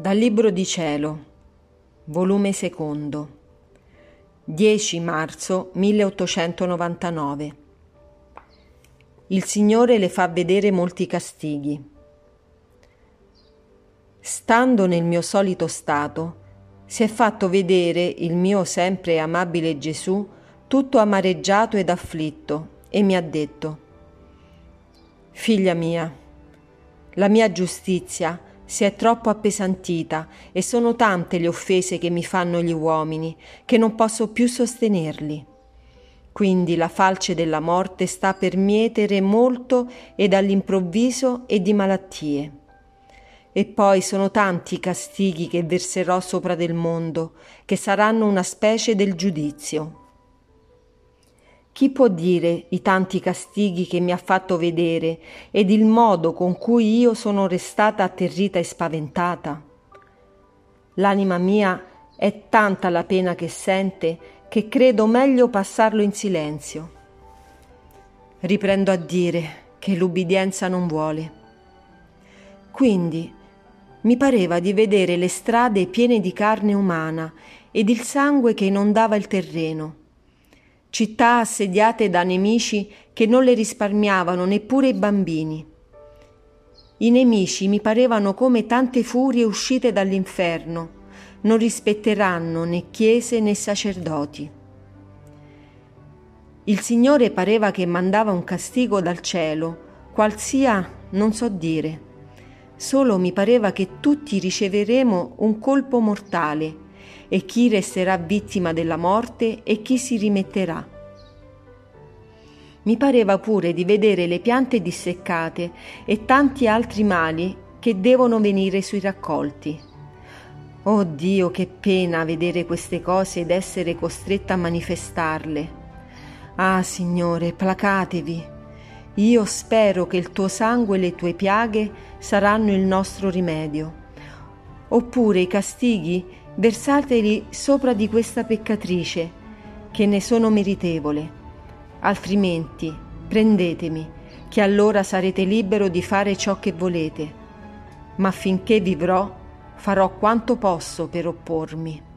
Dal Libro di Cielo, volume secondo, 10 marzo 1899. Il Signore le fa vedere molti castighi. Stando nel mio solito stato, si è fatto vedere il mio sempre amabile Gesù tutto amareggiato ed afflitto e mi ha detto, Figlia mia, la mia giustizia si è troppo appesantita e sono tante le offese che mi fanno gli uomini che non posso più sostenerli. Quindi la falce della morte sta per mietere molto e dall'improvviso e di malattie. E poi sono tanti i castighi che verserò sopra del mondo, che saranno una specie del giudizio. Chi può dire i tanti castighi che mi ha fatto vedere ed il modo con cui io sono restata atterrita e spaventata? L'anima mia è tanta la pena che sente che credo meglio passarlo in silenzio. Riprendo a dire che l'ubbidienza non vuole. Quindi mi pareva di vedere le strade piene di carne umana ed il sangue che inondava il terreno città assediate da nemici che non le risparmiavano neppure i bambini. I nemici mi parevano come tante furie uscite dall'inferno, non rispetteranno né chiese né sacerdoti. Il Signore pareva che mandava un castigo dal cielo, qual sia non so dire. Solo mi pareva che tutti riceveremo un colpo mortale e chi resterà vittima della morte e chi si rimetterà. Mi pareva pure di vedere le piante disseccate e tanti altri mali che devono venire sui raccolti. Oh Dio, che pena vedere queste cose ed essere costretta a manifestarle. Ah, Signore, placatevi. Io spero che il tuo sangue e le tue piaghe saranno il nostro rimedio. Oppure i castighi versateli sopra di questa peccatrice, che ne sono meritevole. Altrimenti prendetemi, che allora sarete libero di fare ciò che volete. Ma finché vivrò, farò quanto posso per oppormi.